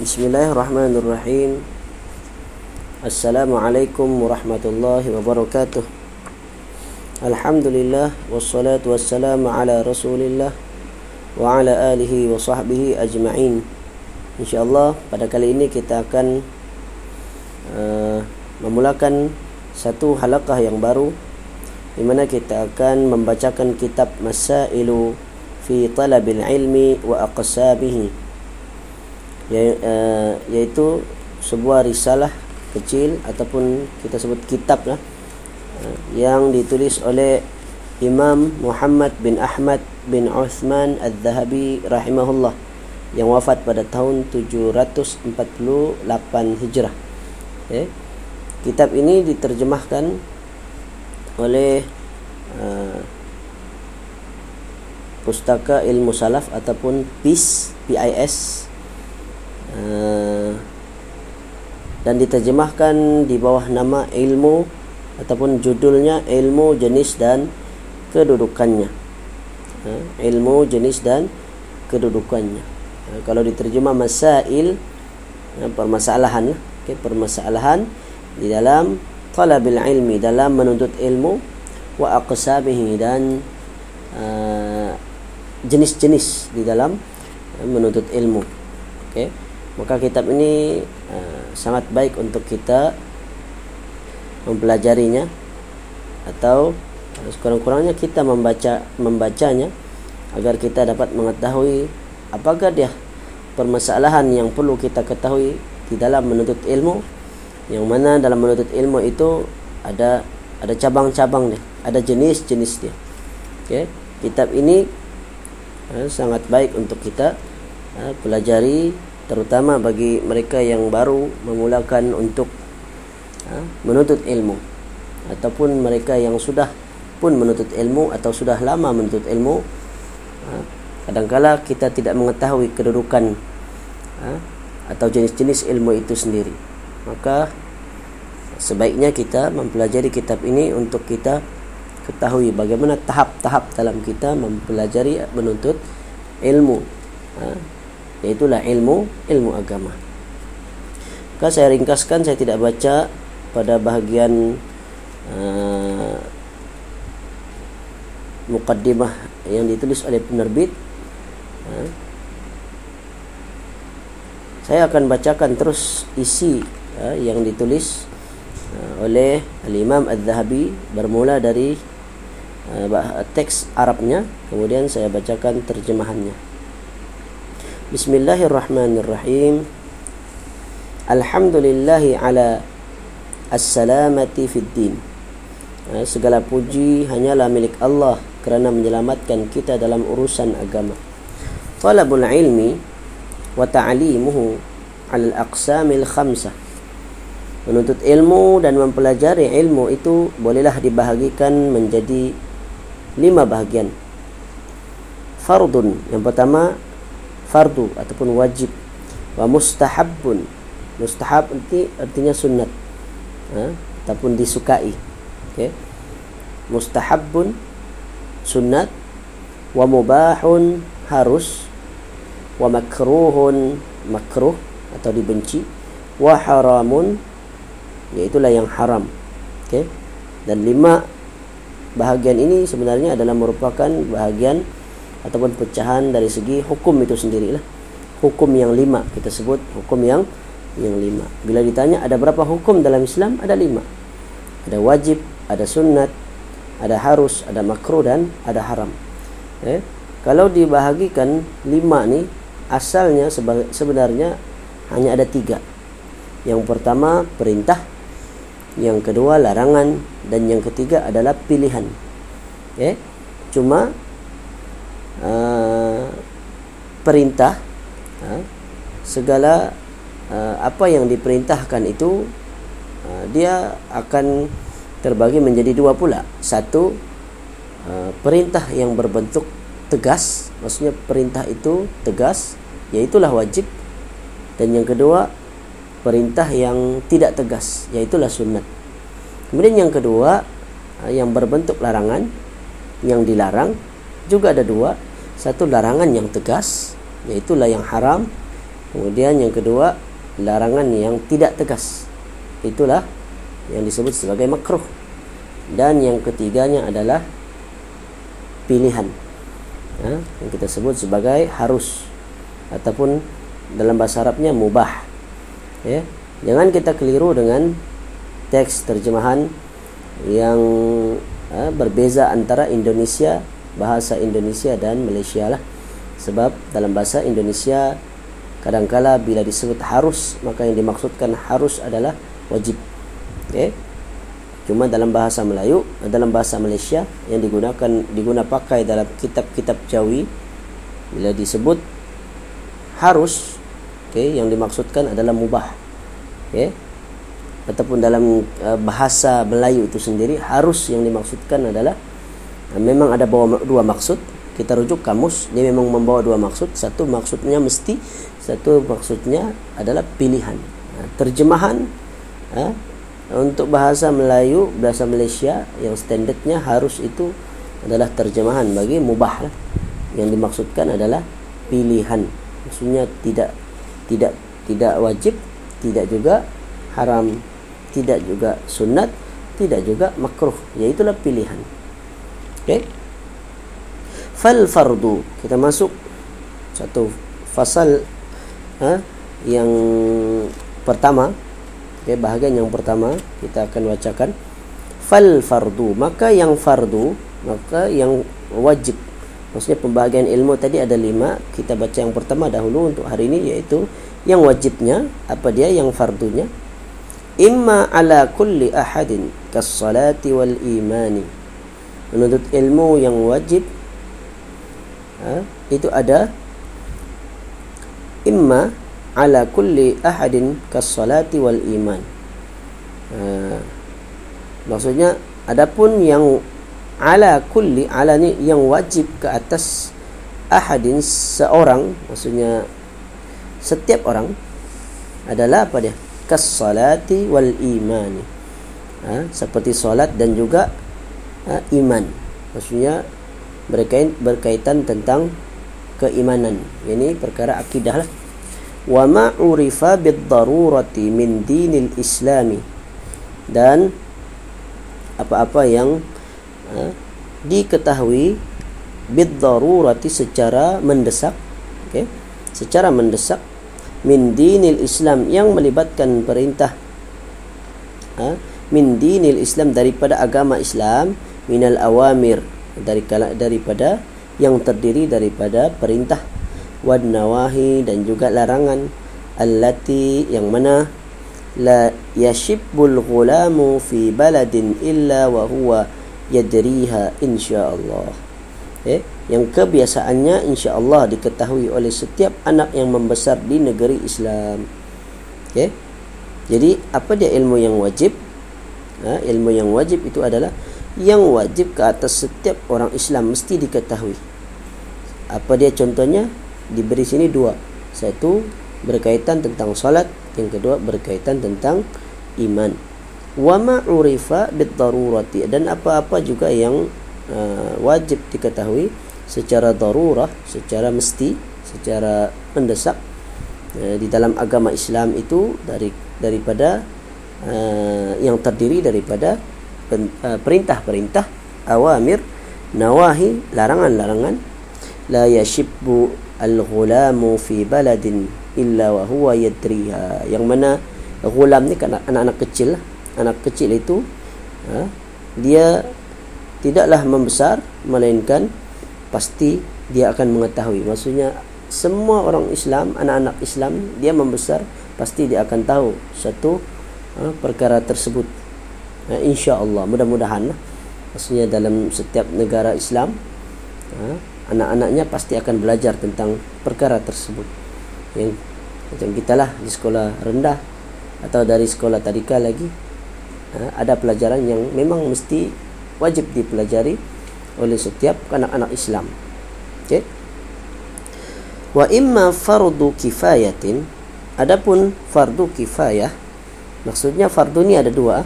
Bismillahirrahmanirrahim. Assalamualaikum warahmatullahi wabarakatuh. Alhamdulillah Wassalatu wassalamu ala rasulillah Wa ala alihi wa sahbihi ajma'in. InsyaAllah pada kali ini kita akan uh, Memulakan satu halakah yang baru di mana kita akan membacakan kitab Masailu fi Talabil Ilmi wa Aqsabihi iaitu sebuah risalah kecil ataupun kita sebut kitab lah uh, yang ditulis oleh Imam Muhammad bin Ahmad bin Uthman Al-Zahabi rahimahullah yang wafat pada tahun 748 Hijrah. Okay. Kitab ini diterjemahkan oleh uh, Pustaka Ilmu Salaf ataupun PIS PIS Eh, dan diterjemahkan di bawah nama ilmu ataupun judulnya ilmu jenis dan kedudukannya. Uh, ilmu jenis dan kedudukannya. Uh, kalau diterjemah masail uh, permasalahan okay, permasalahan di dalam talabil ilmi dalam menuntut ilmu wa aqsabihi dan jenis-jenis uh, di dalam uh, menuntut ilmu. Okey maka kitab ini uh, sangat baik untuk kita mempelajarinya atau sekurang-kurangnya kita membaca membacanya agar kita dapat mengetahui apakah dia permasalahan yang perlu kita ketahui di dalam menuntut ilmu. Yang mana dalam menuntut ilmu itu ada ada cabang-cabang dia ada jenis-jenis dia. Okey kitab ini uh, sangat baik untuk kita uh, pelajari terutama bagi mereka yang baru memulakan untuk ha, menuntut ilmu. Ataupun mereka yang sudah pun menuntut ilmu atau sudah lama menuntut ilmu ha, kadangkala kita tidak mengetahui kedudukan ha, atau jenis-jenis ilmu itu sendiri. Maka sebaiknya kita mempelajari kitab ini untuk kita ketahui bagaimana tahap-tahap dalam kita mempelajari menuntut ilmu ha, Itulah ilmu ilmu agama. Kalau saya ringkaskan saya tidak baca pada bahagian uh, mukaddimah yang ditulis oleh penerbit. Uh, saya akan bacakan terus isi uh, yang ditulis uh, oleh Al-Imam Al-Zahabi bermula dari uh, teks Arabnya kemudian saya bacakan terjemahannya. Bismillahirrahmanirrahim. Alhamdulillahi ala As-salamati fid din ha, Segala puji hanyalah milik Allah Kerana menyelamatkan kita dalam urusan agama. Talabul ilmi Wa ta'alimuhu Al aqsamil khamsah. Menuntut ilmu dan mempelajari ilmu itu Bolehlah dibahagikan menjadi Lima bahagian. Fardun Yang pertama fardu ataupun wajib. Wa mustahabun mustahab nanti artinya sunat. Ha? ataupun disukai. Okay? mustahabun sunat. Wa mubahun harus. Wa makruhun makruh atau dibenci. Wa haramun iaitulah yang haram. Okay? dan lima bahagian ini sebenarnya adalah merupakan bahagian ataupun pecahan dari segi hukum itu sendirilah. Hukum yang lima kita sebut hukum yang yang lima. Bila ditanya ada berapa hukum dalam Islam ada lima. Ada wajib ada sunat ada harus ada makruh dan ada haram. Eh? kalau dibahagikan lima ni asalnya sebenarnya hanya ada tiga. Yang pertama perintah. Yang kedua larangan. Dan yang ketiga adalah pilihan. Eh? cuma uh, perintah uh, segala uh, apa yang diperintahkan itu uh, dia akan terbagi menjadi dua pula. Satu uh, perintah yang berbentuk tegas maksudnya perintah itu tegas yaitulah wajib. Dan yang kedua perintah yang tidak tegas yaitulah sunat kemudian yang kedua yang berbentuk larangan yang dilarang juga ada dua satu larangan yang tegas iaitulah yang haram Kemudian yang kedua, larangan yang tidak tegas. Itulah yang disebut sebagai makruh. Dan yang ketiganya adalah pilihan. Ha? yang kita sebut sebagai harus ataupun dalam bahasa Arabnya mubah. Ya. Jangan kita keliru dengan teks terjemahan yang ha, berbeza antara Indonesia, bahasa Indonesia dan Malaysia lah. Sebab dalam bahasa Indonesia kadangkala bila disebut harus maka yang dimaksudkan harus adalah wajib okay? cuma dalam bahasa Melayu dalam bahasa Malaysia yang digunakan diguna pakai dalam kitab-kitab Jawi bila disebut harus okay, yang dimaksudkan adalah mubah okay? ataupun dalam uh, bahasa Melayu itu sendiri harus yang dimaksudkan adalah memang ada bawa dua maksud. Kita rujuk kamus dia memang membawa dua maksud. Satu maksudnya mesti satu maksudnya adalah pilihan. Ha, terjemahan ha, untuk bahasa Melayu bahasa Malaysia yang standardnya harus itu adalah terjemahan bagi mubah lah. yang dimaksudkan adalah pilihan. Maksudnya tidak tidak tidak wajib tidak juga haram tidak juga sunat tidak juga makruh. Yaitulah pilihan okey. Fal fardu. Kita masuk satu fasal ha, yang pertama. Okay, bahagian yang pertama kita akan bacakan. Fal fardu. Maka yang fardu maka yang wajib. Maksudnya pembahagian ilmu tadi ada lima. Kita baca yang pertama dahulu untuk hari ini yaitu yang wajibnya apa dia yang fardunya. Imma ala kulli ahadin kas salati wal imani menuntut ilmu yang wajib ha, itu ada imma ala kulli ahadin kas salati wal iman. Uh, maksudnya adapun yang ala kulli ala ni yang wajib ke atas ahadin seorang maksudnya setiap orang adalah apa dia? Kas salati wal iman ha, seperti solat dan juga ha, iman. Maksudnya berkaitan berkaitan tentang keimanan. Ini perkara akidah lah. Wa ma urifa bid darurati min dinil islami. Dan apa-apa yang ha, diketahui bid darurati secara mendesak okey secara mendesak min dinil islam yang melibatkan perintah ha, min dinil islam daripada agama islam minal awamir dari daripada yang terdiri daripada perintah wan nawahi dan juga larangan allati yang mana la yashibbul ghulamu fi baladin illa wa huwa yadriha insyaallah. Eh yang kebiasaannya insyaallah diketahui oleh setiap anak yang membesar di negeri Islam. Okey jadi apa dia ilmu yang wajib ha, ilmu yang wajib itu adalah yang wajib ke atas setiap orang Islam mesti diketahui. Apa dia contohnya? Diberi sini dua. Satu berkaitan tentang salat yang kedua berkaitan tentang iman. Wa ma urifa bid darurati dan apa-apa juga yang uh, wajib diketahui secara darurah secara mesti secara mendesak uh, di dalam agama Islam itu dari daripada uh, yang terdiri daripada uh, perintah-perintah awamir nawahi larangan-larangan. La yashibbu al-ghulamu fi baladin illa wa huwa yadriha. Yang mana ghulam ni kan anak-anak kecil lah. anak kecil itu ha, dia tidaklah membesar melainkan pasti dia akan mengetahui. Maksudnya semua orang Islam anak-anak Islam dia membesar pasti dia akan tahu satu ha, perkara tersebut ha, insya-Allah mudah-mudahan lah. maksudnya dalam setiap negara Islam ha, anak-anaknya pasti akan belajar tentang perkara tersebut yang macam kita lah di sekolah rendah atau dari sekolah tadika lagi ada pelajaran yang memang mesti wajib dipelajari oleh setiap anak-anak Islam okay? wa imma fardu kifayatin adapun fardu kifayah maksudnya fardu ni ada dua.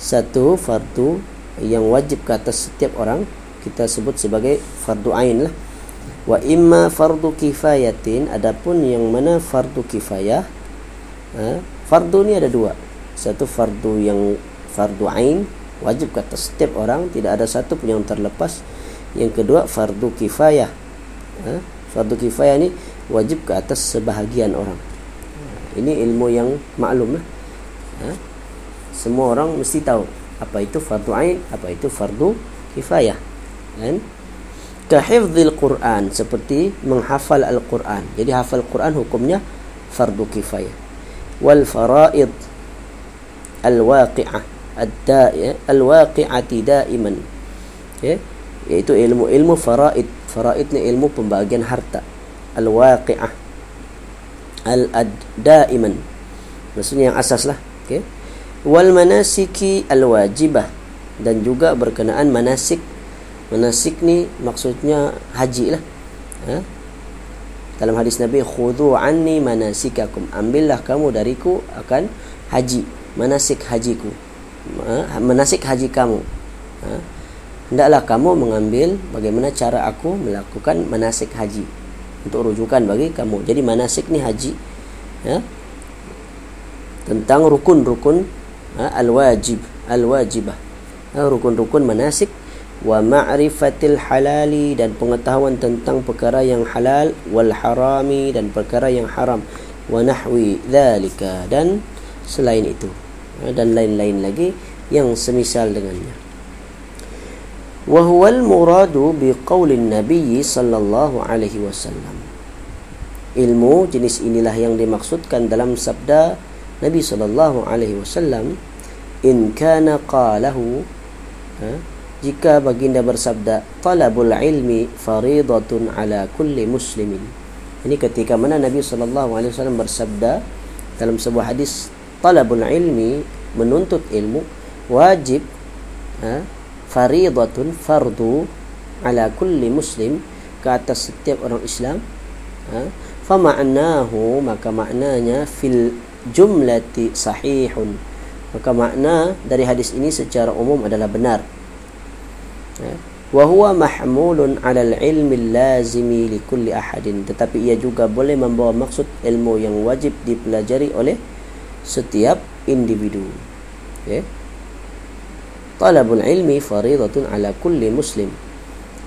Satu fardu yang wajib ke atas setiap orang kita sebut sebagai fardu ain lah. Wa imma fardu kifayatin adapun yang mana fardu kifayah ha, fardu ni ada dua. Satu fardu yang fardu ain wajib kata setiap orang tidak ada satu pun yang terlepas. Yang kedua fardu kifayah ha, fardu kifayah ni wajib ke atas sebahagian orang. Ini ilmu yang maklum lah ha, semua orang mesti tahu apa itu fardu ain apa itu fardu kifayah kan kahifdzil Quran seperti menghafal Al-Quran. Jadi hafal Quran hukumnya fardu kifayah. Wal faraid al-waqi'ah ad-da'i al-waqi'ati da'iman. Okay. Iaitu ilmu-ilmu faraid. Faraid ni ilmu pembagian harta. Al-waqi'ah al-da'iman. Maksudnya yang asas lah. Okay. Wal manasiki al-wajibah dan juga berkenaan manasik manasik ni maksudnya haji lah ha? dalam hadis Nabi khudu anni manasikakum ambillah kamu dariku akan haji manasik hajiku ha? manasik haji kamu ha? hendaklah kamu mengambil bagaimana cara aku melakukan manasik haji untuk rujukan bagi kamu jadi manasik ni haji ha? Tentang rukun-rukun ha? al-wajib al-wajibah ha? rukun-rukun manasik wa ma'rifatil halali dan pengetahuan tentang perkara yang halal wal harami dan perkara yang haram wa nahwi dhalika dan selain itu ha, dan lain-lain lagi yang semisal dengannya wa huwal muradu bi qaulin nabiy sallallahu alaihi wasallam ilmu jenis inilah yang dimaksudkan dalam sabda Nabi sallallahu alaihi wasallam in kana qalahu ha? jika baginda bersabda talabul ilmi faridatun ala kulli muslimin. Ini ketika mana Nabi sallallahu alaihi wasallam bersabda dalam sebuah hadis talabul ilmi menuntut ilmu wajib ha, faridatun fardu ala kulli muslim ke atas setiap orang Islam ha, fa ma'nahu maka maknanya fil jumlati sahihun. Maka makna dari hadis ini secara umum adalah benar. Ya. wa huwa mahmulun 'ala al-'ilmi al-lazimi li kulli ahadin. Tetapi ia juga boleh membawa maksud ilmu yang wajib dipelajari oleh setiap individu. Ya. Talabul ilmi faridatun 'ala kulli muslim.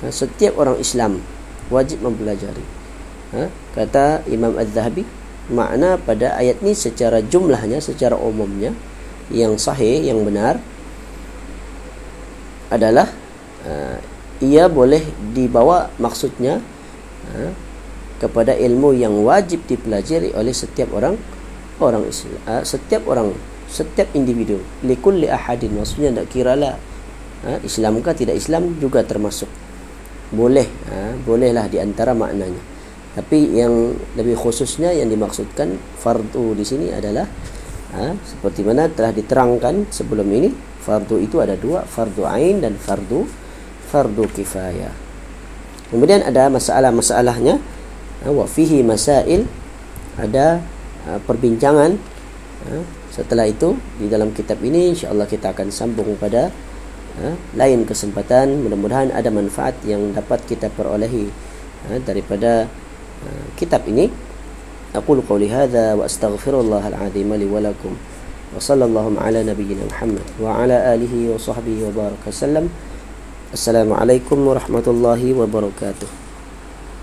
Ha, setiap orang Islam wajib mempelajari. Ha, kata Imam Az-Zahabi makna pada ayat ni secara jumlahnya secara umumnya yang sahih yang benar adalah uh, ia boleh dibawa maksudnya uh, kepada ilmu yang wajib dipelajari oleh setiap orang orang Islam uh, setiap orang setiap individu. Likulli ahadin maksudnya tak kiralah uh, Islam ke tidak Islam juga termasuk. Boleh uh, bolehlah di antara maknanya tapi yang lebih khususnya yang dimaksudkan fardu di sini adalah uh, seperti mana telah diterangkan sebelum ini fardu itu ada dua fardu ain dan fardu fardu kifayah. Kemudian ada masalah-masalahnya ha, wa fihi masail ada ha, perbincangan ha, setelah itu di dalam kitab ini insyaallah kita akan sambung pada lain kesempatan mudah-mudahan ada manfaat yang dapat kita perolehi daripada kitab ini aqulu qawli hadha wa astaghfirullahal azim li wa lakum wa sallallahu ala nabiyyina muhammad wa ala alihi wa sahbihi wa baraka sallam